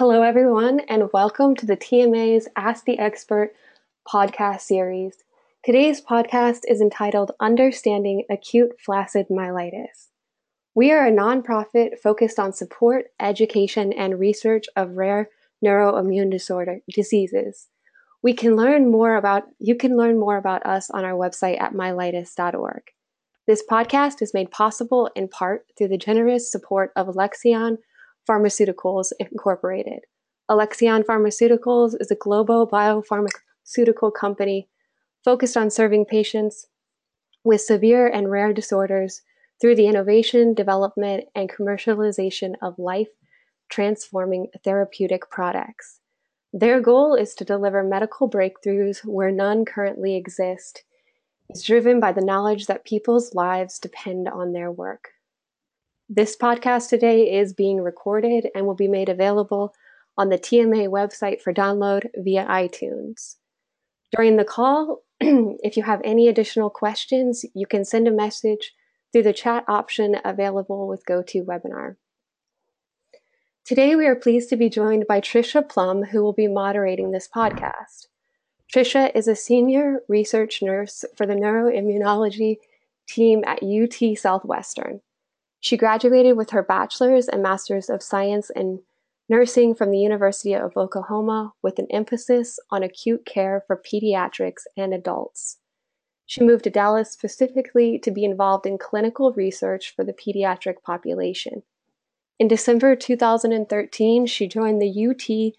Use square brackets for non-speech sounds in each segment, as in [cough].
Hello, everyone, and welcome to the TMA's Ask the Expert podcast series. Today's podcast is entitled Understanding Acute Flaccid Myelitis. We are a nonprofit focused on support, education, and research of rare neuroimmune disorder diseases. We can learn more about you can learn more about us on our website at myelitis.org. This podcast is made possible in part through the generous support of Alexion Pharmaceuticals Incorporated. Alexion Pharmaceuticals is a global biopharmaceutical company focused on serving patients with severe and rare disorders through the innovation, development, and commercialization of life transforming therapeutic products. Their goal is to deliver medical breakthroughs where none currently exist. It's driven by the knowledge that people's lives depend on their work. This podcast today is being recorded and will be made available on the TMA website for download via iTunes. During the call, [clears throat] if you have any additional questions, you can send a message through the chat option available with GoToWebinar. Today, we are pleased to be joined by Trisha Plum, who will be moderating this podcast. Trisha is a senior research nurse for the neuroimmunology team at UT Southwestern. She graduated with her bachelor's and master's of science in nursing from the University of Oklahoma with an emphasis on acute care for pediatrics and adults. She moved to Dallas specifically to be involved in clinical research for the pediatric population. In December 2013, she joined the UT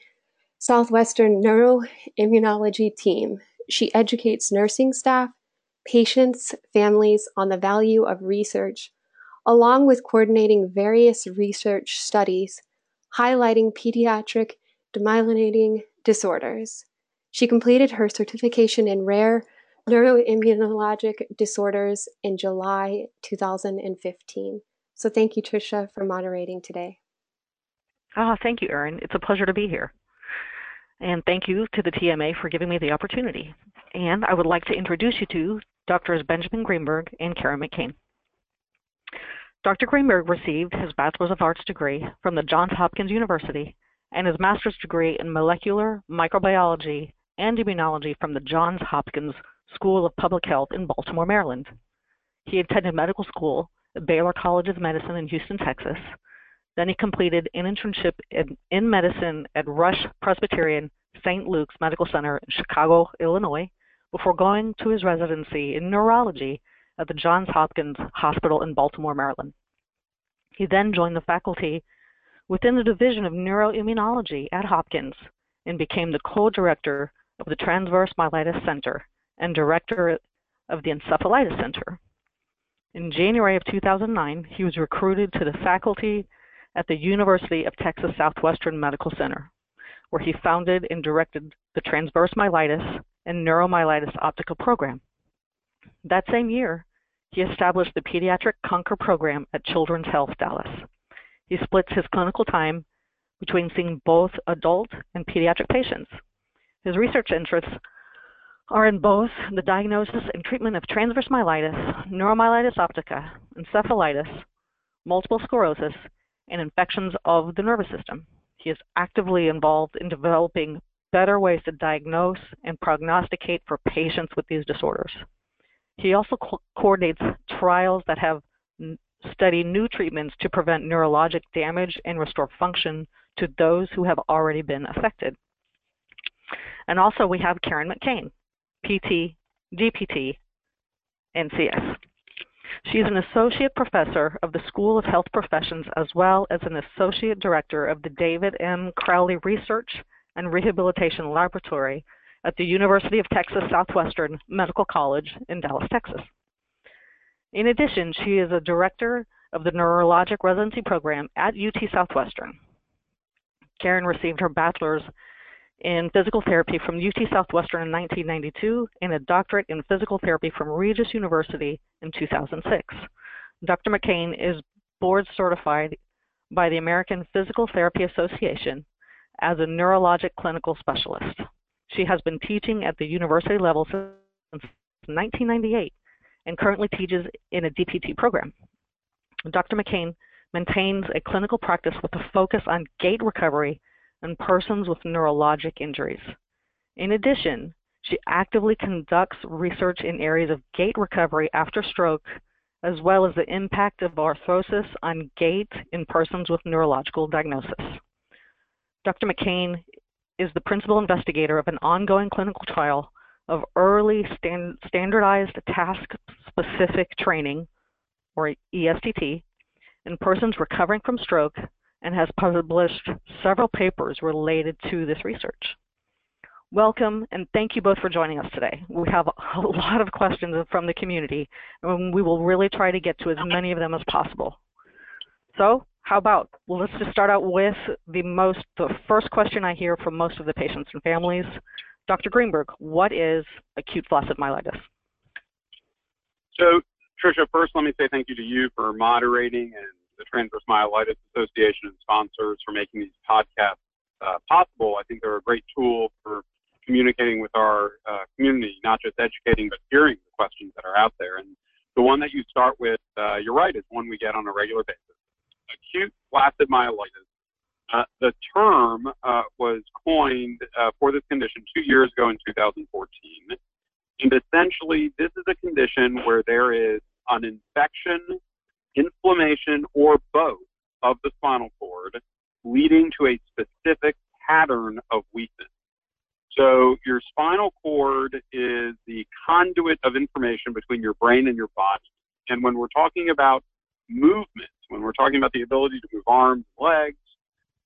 Southwestern Neuroimmunology team. She educates nursing staff, patients, families on the value of research along with coordinating various research studies highlighting pediatric demyelinating disorders. She completed her certification in rare neuroimmunologic disorders in July 2015. So thank you, Tricia, for moderating today. Ah, oh, thank you, Erin. It's a pleasure to be here. And thank you to the TMA for giving me the opportunity. And I would like to introduce you to Drs. Benjamin Greenberg and Karen McCain. Dr. Greenberg received his Bachelor's of Arts degree from the Johns Hopkins University and his master's degree in molecular microbiology and immunology from the Johns Hopkins School of Public Health in Baltimore, Maryland. He attended medical school at Baylor College of Medicine in Houston, Texas. Then he completed an internship in, in medicine at Rush Presbyterian St. Luke's Medical Center in Chicago, Illinois, before going to his residency in neurology at the Johns Hopkins Hospital in Baltimore, Maryland. He then joined the faculty within the Division of Neuroimmunology at Hopkins and became the co-director of the Transverse Myelitis Center and director of the Encephalitis Center. In January of 2009, he was recruited to the faculty at the University of Texas Southwestern Medical Center, where he founded and directed the Transverse Myelitis and Neuromyelitis Optica program. That same year, he established the Pediatric Conquer program at Children's Health Dallas. He splits his clinical time between seeing both adult and pediatric patients. His research interests are in both the diagnosis and treatment of transverse myelitis, neuromyelitis optica, encephalitis, multiple sclerosis, and infections of the nervous system. He is actively involved in developing better ways to diagnose and prognosticate for patients with these disorders. He also co coordinates trials that have study new treatments to prevent neurologic damage and restore function to those who have already been affected. And also we have Karen McCain, PT, DPT, NCS. She's an associate professor of the School of Health Professions as well as an associate director of the David M. Crowley Research and Rehabilitation Laboratory at the University of Texas Southwestern Medical College in Dallas, Texas. In addition, she is a director of the Neurologic Residency Program at UT Southwestern. Karen received her bachelor's in physical therapy from UT Southwestern in 1992 and a doctorate in physical therapy from Regis University in 2006. Dr. McCain is board certified by the American Physical Therapy Association as a neurologic clinical specialist. She has been teaching at the university level since 1998 and currently teaches in a DPT program. Dr. McCain maintains a clinical practice with a focus on gait recovery in persons with neurologic injuries. In addition, she actively conducts research in areas of gait recovery after stroke, as well as the impact of orthoses on gait in persons with neurological diagnosis. Dr. McCain is the principal investigator of an ongoing clinical trial of early stand standardized task-specific training, or ESTT, in persons recovering from stroke and has published several papers related to this research. Welcome and thank you both for joining us today. We have a lot of questions from the community and we will really try to get to as many of them as possible. So how about, well, let's just start out with the most, the first question I hear from most of the patients and families. Dr. Greenberg, what is acute flaccid myelitis? So, Tricia, first let me say thank you to you for moderating and the Transverse Myelitis Association and sponsors for making these podcasts uh, possible. I think they're a great tool for communicating with our uh, community, not just educating, but hearing the questions that are out there. And the one that you start with, uh, you're right, is one we get on a regular basis. Acute flaccid myelitis. Uh, the term uh, was coined uh, for this condition two years ago in 2014. And essentially, this is a condition where there is an infection, inflammation, or both of the spinal cord leading to a specific pattern of weakness. So your spinal cord is the conduit of information between your brain and your body. And when we're talking about movement, when we're talking about the ability to move arms, and legs,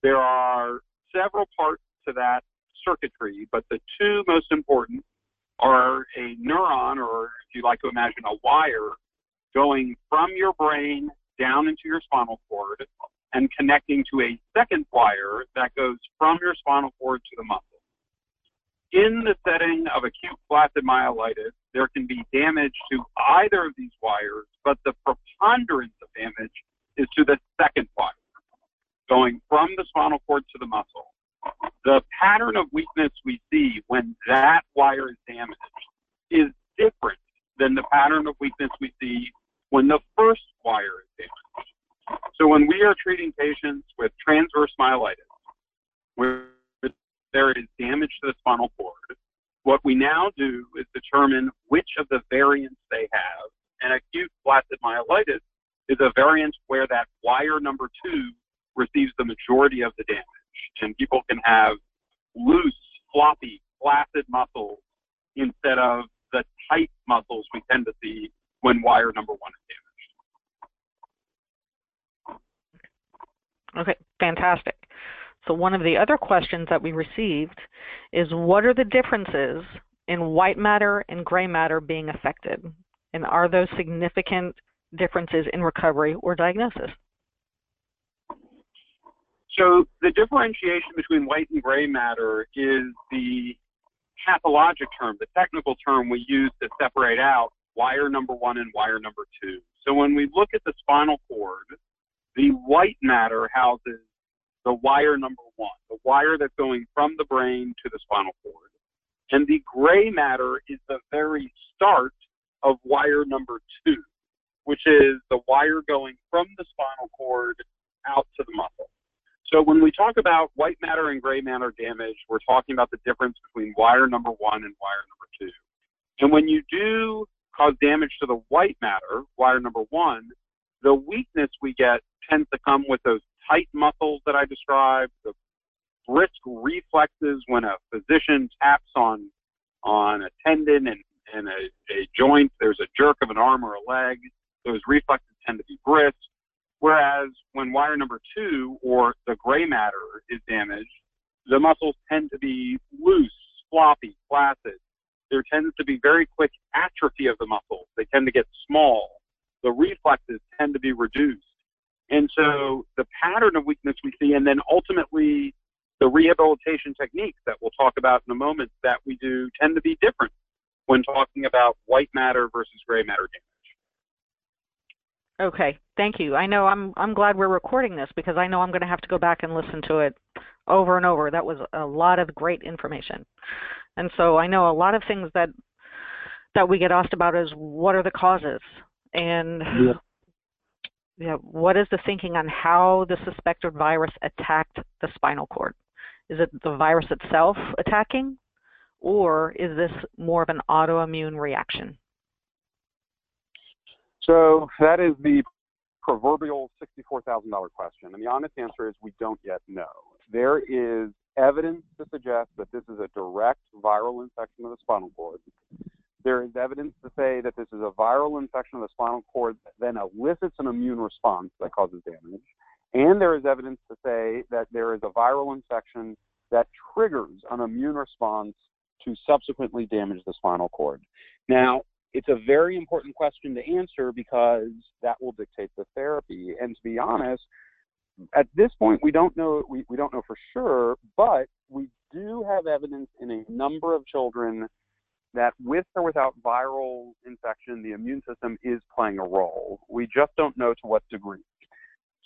there are several parts to that circuitry, but the two most important are a neuron, or if you like to imagine a wire, going from your brain down into your spinal cord and connecting to a second wire that goes from your spinal cord to the muscle. In the setting of acute flaccid myelitis, there can be damage to either of these wires, but the preponderance of damage is to the second wire, going from the spinal cord to the muscle. The pattern of weakness we see when that wire is damaged is different than the pattern of weakness we see when the first wire is damaged. So when we are treating patients with transverse myelitis, where there is damage to the spinal cord, what we now do is determine which of the variants they have. And acute flaccid myelitis is a variant where that wire number two receives the majority of the damage. And people can have loose, floppy, flaccid muscles instead of the tight muscles we tend to see when wire number one is damaged. Okay, fantastic. So one of the other questions that we received is what are the differences in white matter and gray matter being affected? And are those significant differences in recovery or diagnosis? So the differentiation between white and gray matter is the pathologic term, the technical term we use to separate out wire number one and wire number two. So when we look at the spinal cord, the white matter houses the wire number one, the wire that's going from the brain to the spinal cord. And the gray matter is the very start of wire number two, which is the wire going from the spinal cord out to the muscle. So when we talk about white matter and gray matter damage, we're talking about the difference between wire number one and wire number two. And when you do cause damage to the white matter, wire number one, the weakness we get tends to come with those tight muscles that I described, the brisk reflexes when a physician taps on on a tendon and, and a, a joint, there's a jerk of an arm or a leg, those reflexes tend to be brisk. Whereas when wire number two or the gray matter is damaged, the muscles tend to be loose, floppy, flaccid. There tends to be very quick atrophy of the muscles. They tend to get small. The reflexes tend to be reduced. And so the pattern of weakness we see, and then ultimately the rehabilitation techniques that we'll talk about in a moment that we do tend to be different when talking about white matter versus gray matter damage. Okay, thank you. I know I'm I'm glad we're recording this because I know I'm going to have to go back and listen to it over and over. That was a lot of great information. And so I know a lot of things that that we get asked about is what are the causes and yeah you know, what is the thinking on how the suspected virus attacked the spinal cord? Is it the virus itself attacking, or is this more of an autoimmune reaction? So that is the proverbial $64,000 question. And the honest answer is we don't yet know. There is evidence to suggest that this is a direct viral infection of the spinal cord. There is evidence to say that this is a viral infection of the spinal cord that then elicits an immune response that causes damage. And there is evidence to say that there is a viral infection that triggers an immune response to subsequently damage the spinal cord. Now, it's a very important question to answer because that will dictate the therapy. And to be honest, at this point we don't know we, we don't know for sure, but we do have evidence in a number of children that with or without viral infection, the immune system is playing a role. We just don't know to what degree.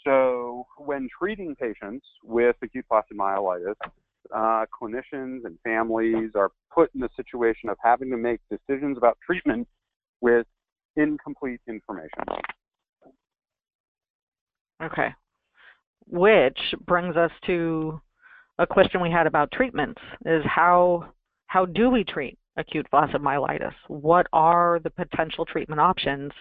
So when treating patients with acute flaccid myelitis, uh, clinicians and families are put in the situation of having to make decisions about treatment with incomplete information. Okay. Which brings us to a question we had about treatments is how how do we treat acute flaccid myelitis? What are the potential treatment options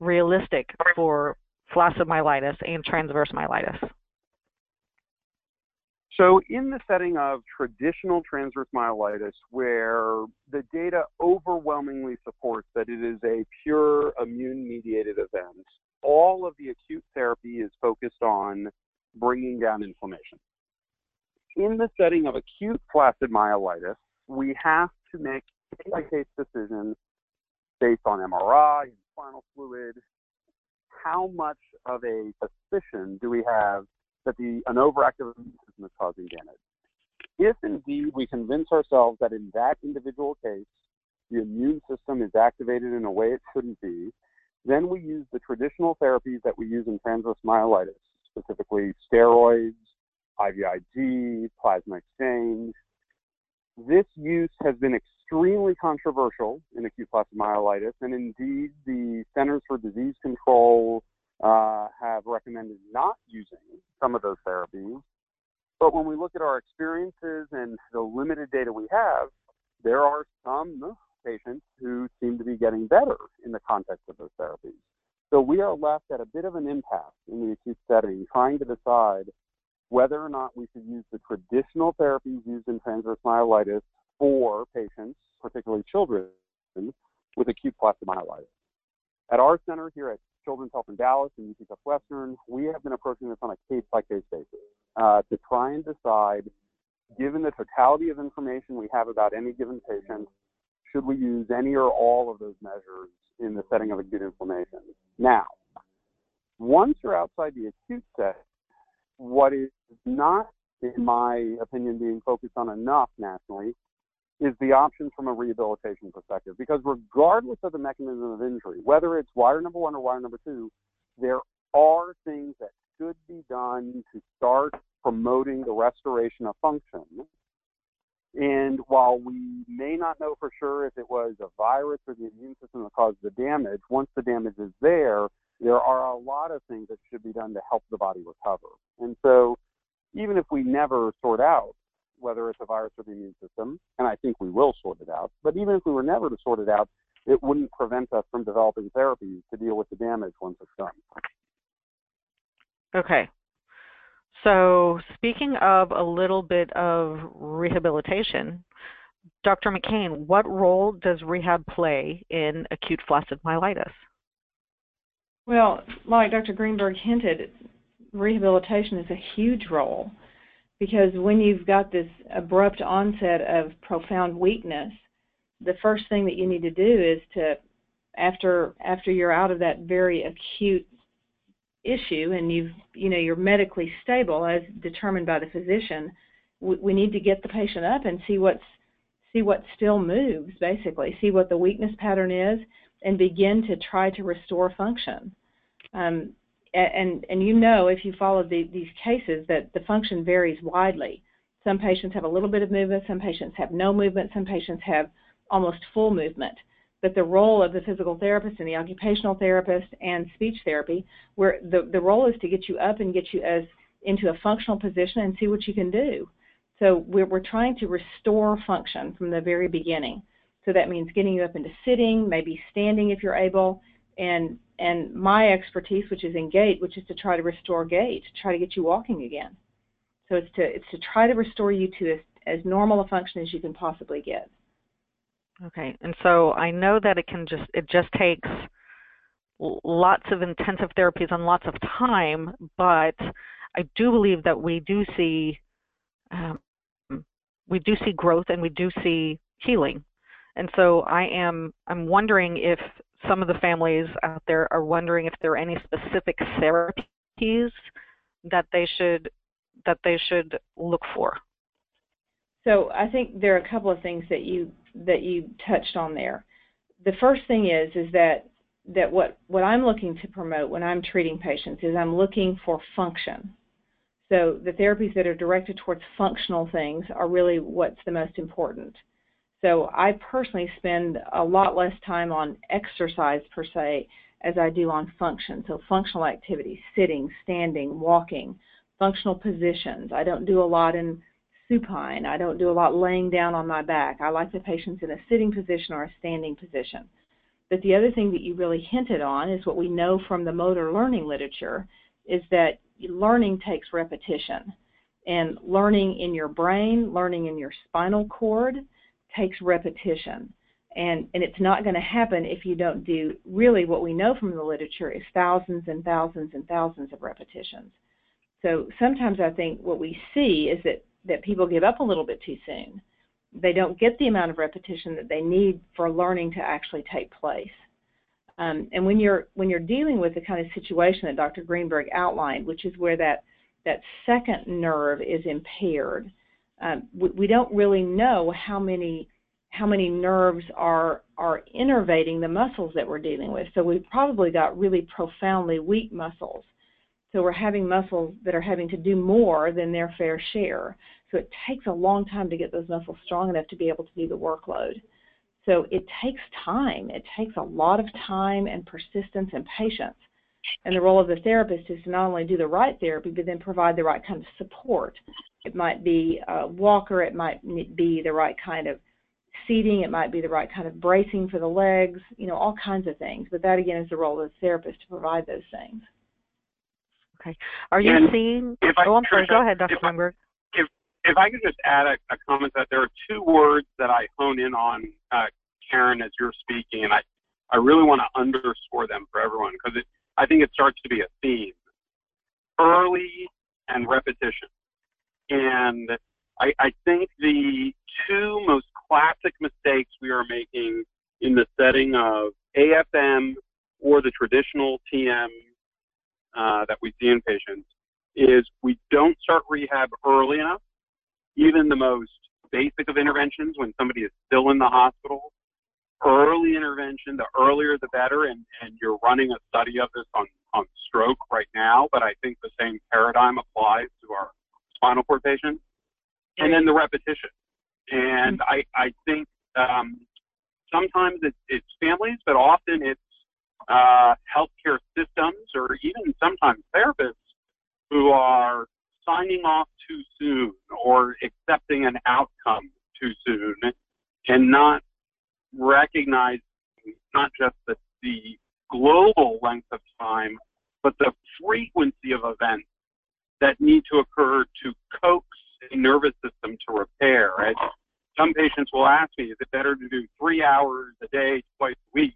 realistic for flaccid myelitis and transverse myelitis? So, in the setting of traditional transverse myelitis, where the data overwhelmingly supports that it is a pure immune mediated event, all of the acute therapy is focused on bringing down inflammation. In the setting of acute flaccid myelitis, we have to make case by case decisions based on MRI and spinal fluid. How much of a suspicion do we have that the, an overactive immune system is causing damage. If indeed we convince ourselves that in that individual case, the immune system is activated in a way it shouldn't be, then we use the traditional therapies that we use in transverse myelitis, specifically steroids, IVIG, plasma exchange. This use has been extremely controversial in acute flaccid myelitis, and indeed the Centers for Disease Control uh, have recommended not using some of those therapies. But when we look at our experiences and the limited data we have, there are some patients who seem to be getting better in the context of those therapies. So we are left at a bit of an impasse in the acute setting, trying to decide whether or not we should use the traditional therapies used in transverse myelitis for patients, particularly children, with acute flaccid myelitis. At our center here at Children's Health in Dallas and UT Southwestern, we have been approaching this on a case by case basis uh, to try and decide, given the totality of information we have about any given patient, should we use any or all of those measures in the setting of acute inflammation. Now, once you're outside the acute setting, what is not, in my opinion, being focused on enough nationally is the options from a rehabilitation perspective. Because regardless of the mechanism of injury, whether it's wire number one or wire number two, there are things that should be done to start promoting the restoration of function. And while we may not know for sure if it was a virus or the immune system that caused the damage, once the damage is there, there are a lot of things that should be done to help the body recover. And so, even if we never sort out whether it's a virus or the immune system, and I think we will sort it out. But even if we were never to sort it out, it wouldn't prevent us from developing therapies to deal with the damage once it's done. Okay. So, speaking of a little bit of rehabilitation, Dr. McCain, what role does rehab play in acute flaccid myelitis? Well, like Dr. Greenberg hinted, rehabilitation is a huge role because when you've got this abrupt onset of profound weakness, the first thing that you need to do is to after after you're out of that very acute issue and you've you know you're medically stable as determined by the physician we, we need to get the patient up and see what's see what still moves basically see what the weakness pattern is and begin to try to restore function um, and and you know if you follow the, these cases that the function varies widely. Some patients have a little bit of movement, some patients have no movement, some patients have almost full movement. But the role of the physical therapist and the occupational therapist and speech therapy, where the, the role is to get you up and get you as into a functional position and see what you can do. So we're, we're trying to restore function from the very beginning. So that means getting you up into sitting, maybe standing if you're able, and and my expertise, which is in gait, which is to try to restore gait, to try to get you walking again. So it's to it's to try to restore you to as, as normal a function as you can possibly get. Okay, and so I know that it can just it just takes lots of intensive therapies and lots of time, but I do believe that we do see um, we do see growth and we do see healing. And so I am I'm wondering if some of the families out there are wondering if there are any specific therapies that they should that they should look for. So I think there are a couple of things that you that you touched on there. The first thing is is that that what what I'm looking to promote when I'm treating patients is I'm looking for function. So the therapies that are directed towards functional things are really what's the most important. So I personally spend a lot less time on exercise per se as I do on function. So functional activities, sitting, standing, walking, functional positions. I don't do a lot in supine. I don't do a lot laying down on my back. I like the patients in a sitting position or a standing position. But the other thing that you really hinted on is what we know from the motor learning literature is that learning takes repetition. And learning in your brain, learning in your spinal cord, takes repetition. And, and it's not going to happen if you don't do really what we know from the literature is thousands and thousands and thousands of repetitions. So sometimes I think what we see is that, that people give up a little bit too soon. They don't get the amount of repetition that they need for learning to actually take place. Um, and when you're when you're dealing with the kind of situation that Dr. Greenberg outlined, which is where that that second nerve is impaired, um, we, we, don't really know how many how many nerves are are innervating the muscles that we're dealing with. So we've probably got really profoundly weak muscles. So we're having muscles that are having to do more than their fair share. So it takes a long time to get those muscles strong enough to be able to do the workload. So it takes time. It takes a lot of time and persistence and patience. And the role of the therapist is to not only do the right therapy, but then provide the right kind of support it might be a walker, it might be the right kind of seating, it might be the right kind of bracing for the legs, you know, all kinds of things. But that again is the role of the therapist to provide those things. Okay. Are you and seeing? If I, oh, I'm sorry. Go ahead, Dr. Greenberg. If if I could just add a, a, comment that there are two words that I hone in on, uh, Karen, as you're speaking, and I I really want to underscore them for everyone because it I think it starts to be a theme. Early and repetition. And I, I think the two most classic mistakes we are making in the setting of AFM or the traditional TM uh, that we see in patients is we don't start rehab early enough. Even the most basic of interventions when somebody is still in the hospital, early intervention, the earlier the better. And, and you're running a study of this on, on stroke right now, but I think the same paradigm applies to our spinal cord patients, and then the repetition. And I, I think um, sometimes it's, it's families, but often it's uh, healthcare systems or even sometimes therapists who are signing off too soon or accepting an outcome too soon and not recognizing not just the, the global length of time, but the frequency of events that need to occur to coax a nervous system to repair. Right? Some patients will ask me, is it better to do three hours a day, twice a week,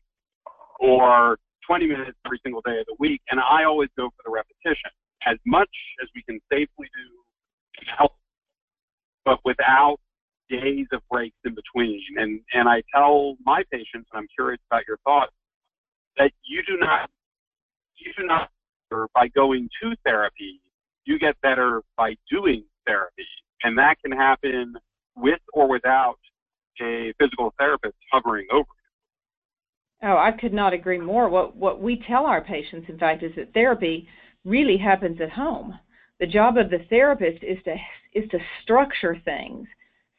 or 20 minutes every single day of the week? And I always go for the repetition. As much as we can safely do to help, but without days of breaks in between. And, and I tell my patients, and I'm curious about your thoughts, that you do not, you do not, by going to therapy, you get better by doing therapy. And that can happen with or without a physical therapist hovering over you. Oh, I could not agree more. What what we tell our patients, in fact, is that therapy really happens at home. The job of the therapist is to is to structure things.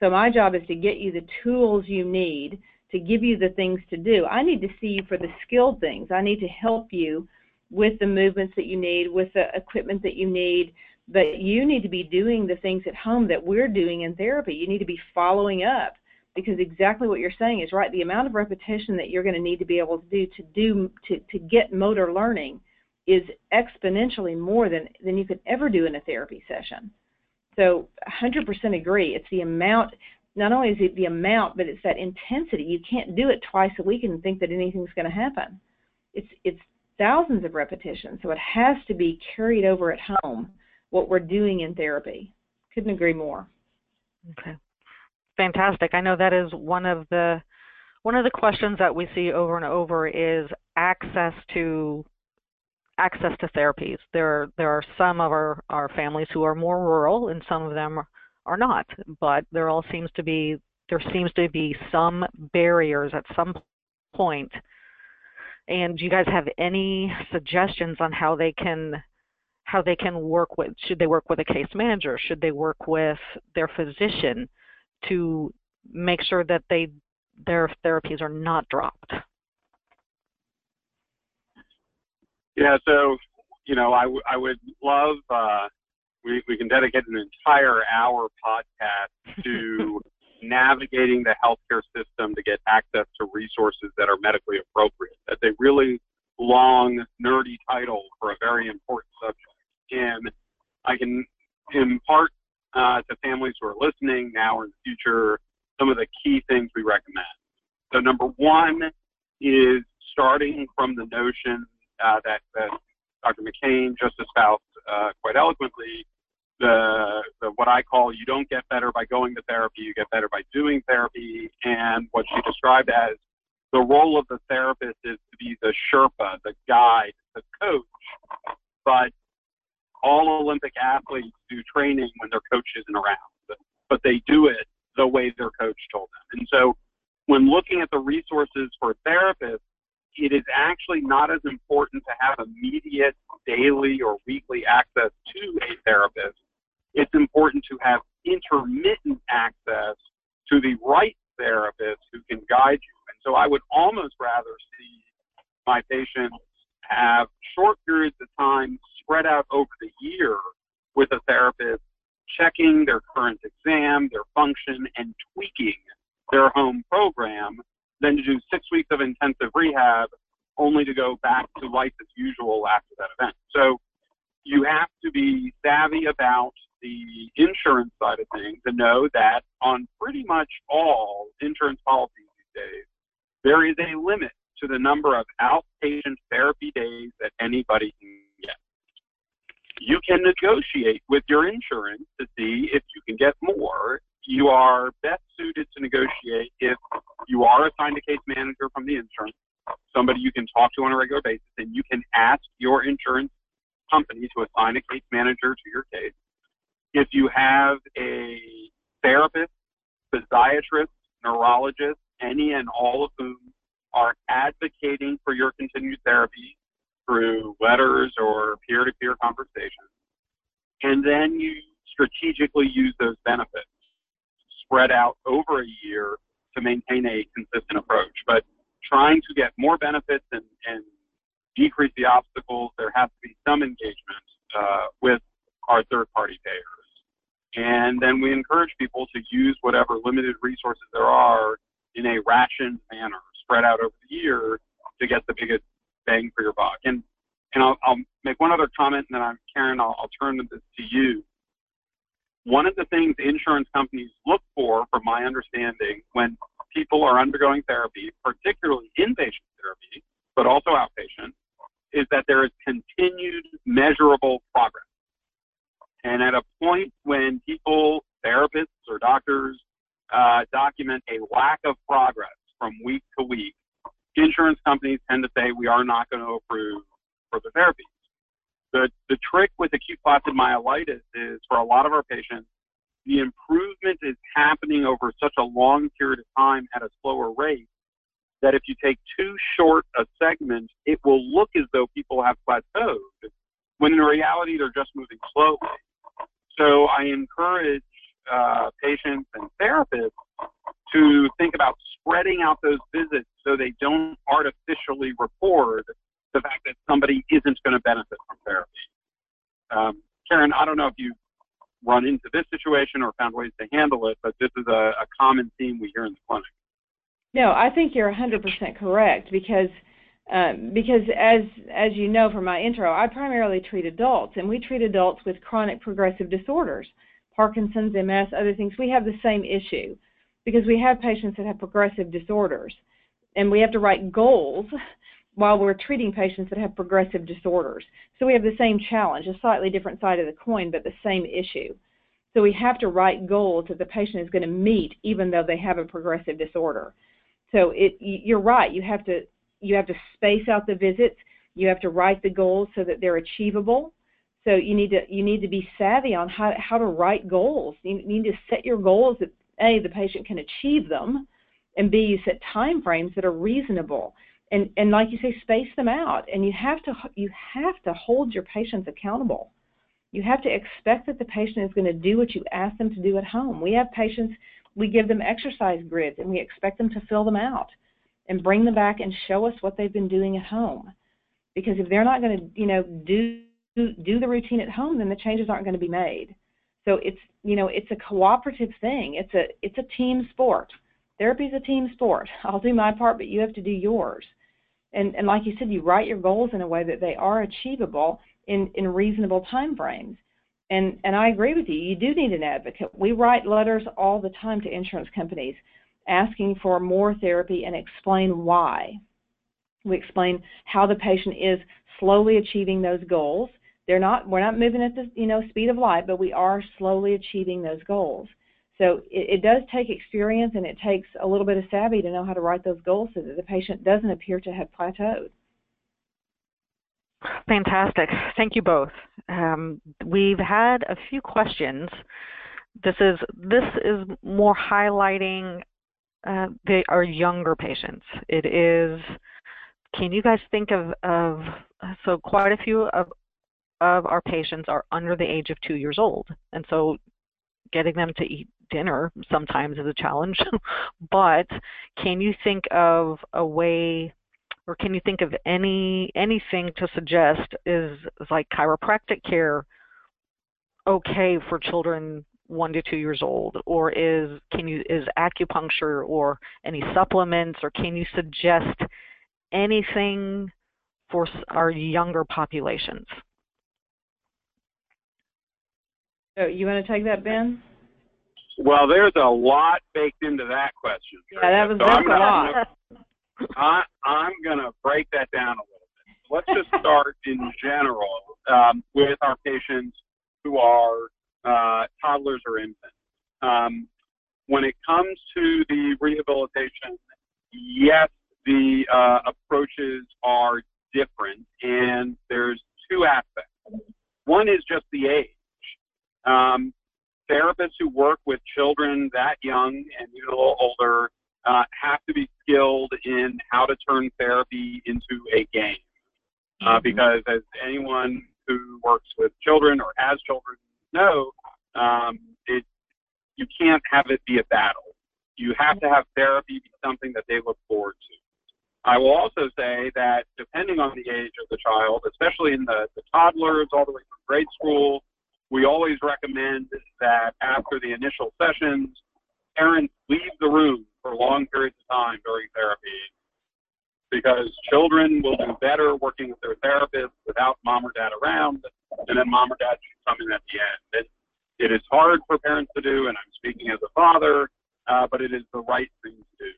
So my job is to get you the tools you need to give you the things to do. I need to see you for the skilled things. I need to help you with the movements that you need, with the equipment that you need, but you need to be doing the things at home that we're doing in therapy. You need to be following up because exactly what you're saying is right. The amount of repetition that you're going to need to be able to do to do to, to get motor learning is exponentially more than than you could ever do in a therapy session. So 100% agree. It's the amount. Not only is it the amount, but it's that intensity. You can't do it twice a week and think that anything's going to happen. It's it's thousands of repetitions, so it has to be carried over at home. What we're doing in therapy. Couldn't agree more. Okay fantastic. I know that is one of the one of the questions that we see over and over is access to access to therapies. There there are some of our, our families who are more rural and some of them are not, but there all seems to be there seems to be some barriers at some point. And do you guys have any suggestions on how they can how they can work with should they work with a case manager? Should they work with their physician? to make sure that they their therapies are not dropped? Yeah, so you know, I, w- I would love uh, we we can dedicate an entire hour podcast [laughs] to navigating the healthcare system to get access to resources that are medically appropriate. That's a really long, nerdy title for a very important subject. And I can impart uh, to families who are listening now or in the future some of the key things we recommend. So, number one is starting from the notion uh, that, that Dr. McCain just espoused uh, quite eloquently. The, the what I call you don't get better by going to therapy, you get better by doing therapy, and what she described as the role of the therapist is to be the Sherpa, the guide, the coach, but all Olympic athletes do training when their coach isn't around, but they do it the way their coach told them. And so when looking at the resources for therapists, it is actually not as important to have immediate daily or weekly access to a therapist. It's important to have intermittent access to the right therapist who can guide you. And so I would almost rather see my patients have short periods of time spread out over the year with a therapist, checking their current exam, their function, and tweaking their home program, than to do six weeks of intensive rehab only to go back to life as usual after that event. So you have to be savvy about the insurance side of things and know that on pretty much all insurance policies these days, there is a limit to the number of outpatient therapy days that anybody can get. You can negotiate with your insurance to see if you can get more. You are best suited to negotiate if you are assigned a case manager from the insurance, somebody you can talk to on a regular basis, and you can ask your insurance company to assign a case manager to your case. If you have a therapist, physiatrist, neurologist, any and all of whom are advocating for your continued therapy through letters or peer to peer conversations. And then you strategically use those benefits spread out over a year to maintain a consistent approach. But trying to get more benefits and, and decrease the obstacles, there has to be some engagement uh, with our third party payers. And then we encourage people to use whatever limited resources there are in a rationed manner spread out over the year to get the biggest bang for your buck. And and I'll, I'll make one other comment, and then I'm Karen. I'll, I'll turn this to you. One of the things insurance companies look for, from my understanding, when people are undergoing therapy, particularly inpatient therapy, but also outpatient, is that there is continued measurable progress. And at a point when people, therapists or doctors, uh, document a lack of progress, from week to week, insurance companies tend to say we are not going to approve further therapies. Trick with acute flaccid myelitis is for a lot of our patients, the improvement is happening over such a long period of time at a slower rate that if you take too short a segment, it will look as though people have plateaued, when in reality they're just moving slowly. So I encourage uh, patients and therapists to think about spreading out those visits so they don't artificially record the fact that somebody isn't going to benefit from therapy. Um, Karen, I don't know if you've run into this situation or found ways to handle it, but this is a, a common theme we hear in the clinic. No, I think you're 100% correct because um, because as as you know from my intro, I primarily treat adults, and we treat adults with chronic progressive disorders, Parkinson's, MS, other things. We have the same issue because we have patients that have progressive disorders, and we have to write goals while we're treating patients that have progressive disorders. So we have the same challenge, a slightly different side of the coin, but the same issue. So we have to write goals that the patient is going to meet even though they have a progressive disorder. So it, you're right, you have to you have to space out the visits, you have to write the goals so that they're achievable. So you need to you need to be savvy on how how to write goals. You need to set your goals that a the patient can achieve them, and b you set time frames that are reasonable and and like you say space them out. And you have to you have to hold your patients accountable. You have to expect that the patient is going to do what you ask them to do at home. We have patients we give them exercise grids and we expect them to fill them out and bring them back and show us what they've been doing at home. Because if they're not going to you know do do the routine at home then the changes aren't going to be made. So it's you know it's a cooperative thing. It's a it's a team sport. Therapy is a team sport. I'll do my part but you have to do yours and, and like you said, you write your goals in a way that they are achievable in, in reasonable time frames. And, and I agree with you. You do need an advocate. We write letters all the time to insurance companies asking for more therapy and explain why. We explain how the patient is slowly achieving those goals. They're not we're not moving at the you know speed of light, but we are slowly achieving those goals. So it, it, does take experience and it takes a little bit of savvy to know how to write those goals so that the patient doesn't appear to have plateaued. Fantastic. Thank you both. Um, we've had a few questions. This is this is more highlighting uh, the, our younger patients. It is. Can you guys think of of so quite a few of of our patients are under the age of two years old, and so getting them to eat dinner sometimes is a challenge, [laughs] but can you think of a way or can you think of any anything to suggest is, is like chiropractic care okay for children one to two years old? Or is can you is acupuncture or any supplements or can you suggest anything for our younger populations? So you want to take that ben well, there's a lot baked into that question. Yeah, that was so I'm gonna, a lot. I, I'm going to break that down a little bit. Let's just [laughs] start in general um, with our patients who are uh, toddlers or infants. Um, when it comes to the rehabilitation, yes, the uh, approaches are different, and there's two aspects. One is just the age. Um, therapists who work with children that young and even a little older uh, have to be skilled in how to turn therapy into a game. Uh, mm-hmm. because as anyone who works with children or has children know, um, it, you can't have it be a battle. You have to have therapy be something that they look forward to. I will also say that depending on the age of the child, especially in the, the toddlers all the way through grade school, we always recommend that after the initial sessions, parents leave the room for long periods of time during therapy because children will do better working with their therapist without mom or dad around, and then mom or dad should come in at the end. It, it is hard for parents to do, and I'm speaking as a father, uh, but it is the right thing to do.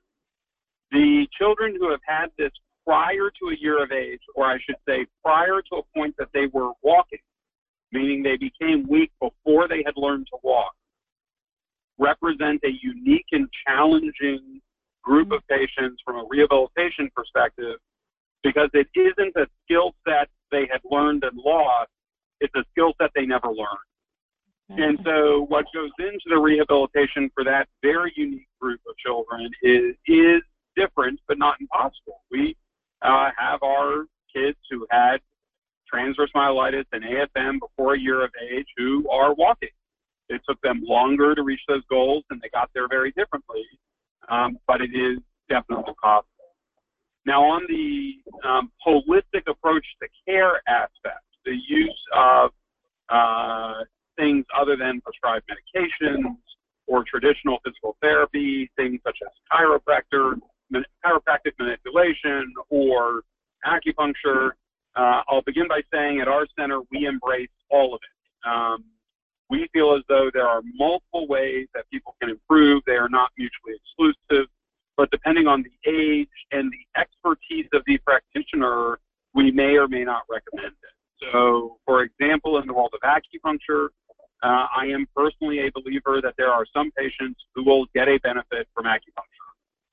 The children who have had this prior to a year of age, or I should say prior to a point that they were walking, meaning they became weak before they had learned to walk, represent a unique and challenging group of patients from a rehabilitation perspective because it isn't a skill set they had learned and lost, it's a skill set they never learned. And so, what goes into the rehabilitation for that very unique group of children is is different, but not impossible. We uh, have our kids who had transverse myelitis and AFM before a year of age who are walking. It took them longer to reach those goals and they got there very differently, um, but it is definitely possible. Now, on the um, holistic approach to care aspect, the use of uh, things other than prescribed medications or traditional physical therapy, things such as chiropractor, chiropractic manipulation or acupuncture. Uh, I'll begin by saying at our center we embrace all of it. Um, we feel as though there are multiple ways that people can improve. They are not mutually exclusive, but depending on the age and the expertise of the practitioner, we may or may not recommend it. So, for example, in the world of acupuncture, uh, I am personally a believer that there are some patients who will get a benefit from acupuncture.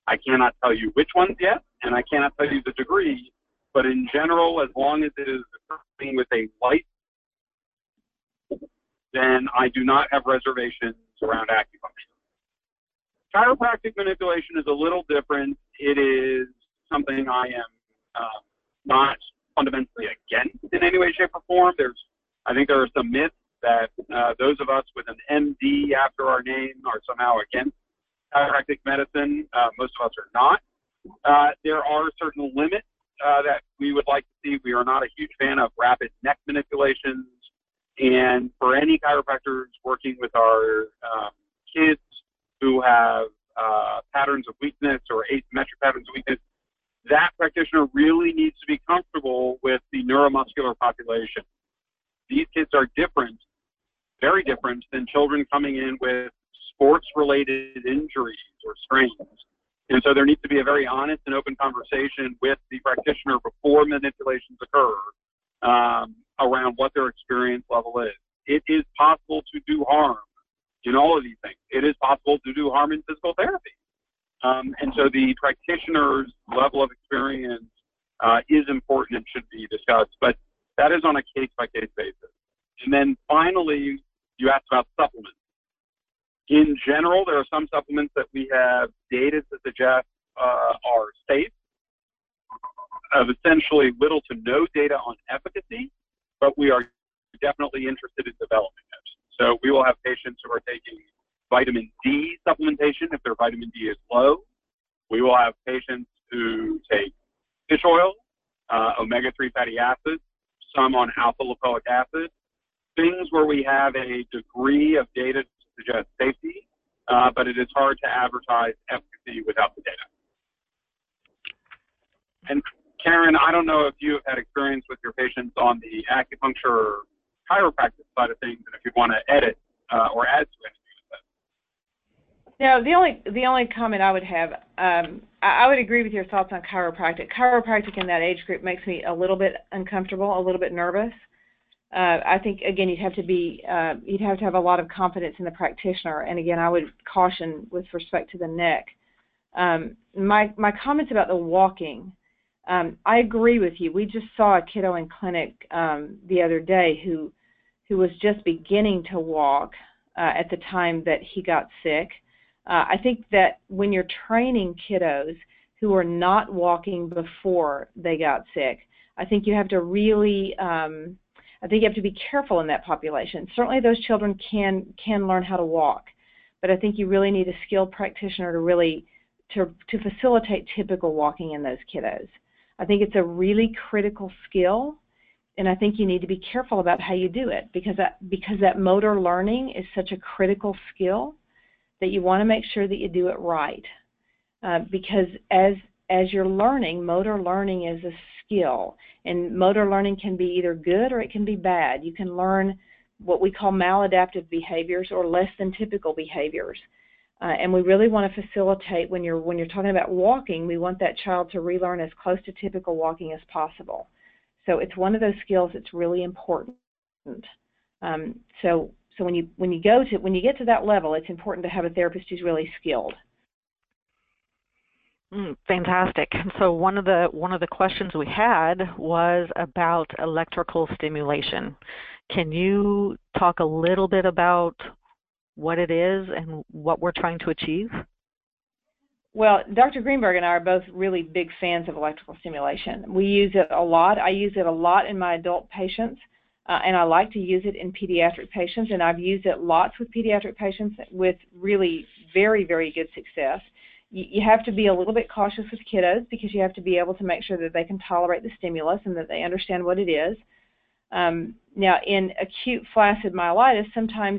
I cannot tell you which ones yet, and I cannot tell you the degree, but in general, as long as it is occurring with a light, then I do not have reservations around acupuncture. Chiropractic manipulation is a little different. It is something I am uh, not fundamentally against in any way, shape, or form. There's, I think there are some myths that uh, those of us with an MD after our name are somehow against chiropractic medicine. Uh, most of us are not. Uh, there are certain limits uh, that we would like to see. We are not a huge fan of rapid neck manipulations. And for any chiropractors working with our um, kids who have uh, patterns of weakness or asymmetric patterns of weakness, that practitioner really needs to be comfortable with the neuromuscular population. These kids are different, very different than children coming in with sports related injuries or strains. And so there needs to be a very honest and open conversation with the practitioner before manipulations occur um, around what their experience level is. It is possible to do harm in all of these things. It is possible to do harm in physical therapy. Um, and so the practitioner's level of experience uh, is important and should be discussed, but that is on a case by case basis. And then finally, you asked about supplements. In general, there are some supplements that we have data to suggest uh, are safe, of essentially little to no data on efficacy, but we are definitely interested in developing it. So we will have patients who are taking vitamin D supplementation if their vitamin D is low. We will have patients who take fish oil, uh, omega-3 fatty acids, some on alpha lipoic acid, things where we have a degree of data to suggest safety, uh, but it is hard to advertise efficacy without the data. And Karen, I don't know if you have had experience with your patients on the acupuncture or chiropractic side of things, and if you want to edit uh, or add to it. Now, the only the only comment I would have, um, I, I would agree with your thoughts on chiropractic. Chiropractic in that age group makes me a little bit uncomfortable, a little bit nervous. Uh, I think again you'd have to be uh, you'd have to have a lot of confidence in the practitioner, and again I would caution with respect to the neck. Um, my my comments about the walking, um, I agree with you. We just saw a kiddo in clinic um, the other day who who was just beginning to walk uh, at the time that he got sick uh, I think that when you're training kiddos who are not walking before they got sick, I think you have to really, um, I think you have to be careful in that population. Certainly, those children can can learn how to walk, but I think you really need a skilled practitioner to really to to facilitate typical walking in those kiddos. I think it's a really critical skill, and I think you need to be careful about how you do it because that because that motor learning is such a critical skill that you want to make sure that you do it right. Uh, because as as you're learning, motor learning is a skill, and motor learning can be either good or it can be bad. You can learn what we call maladaptive behaviors or less than typical behaviors. Uh, and we really want to facilitate when you're when you're talking about walking, we want that child to relearn as close to typical walking as possible. So it's one of those skills that's really important. Um, so so when you when you go to when you get to that level, it's important to have a therapist who's really skilled. Mm, fantastic. And so one of the one of the questions we had was about electrical stimulation. Can you talk a little bit about what it is and what we're trying to achieve? Well, Dr. Greenberg and I are both really big fans of electrical stimulation. We use it a lot. I use it a lot in my adult patients uh, and I like to use it in pediatric patients, and I've used it lots with pediatric patients with really very, very good success. You, have to be a little bit cautious with kiddos because you have to be able to make sure that they can tolerate the stimulus and that they understand what it is. Um, now, in acute flaccid myelitis, sometimes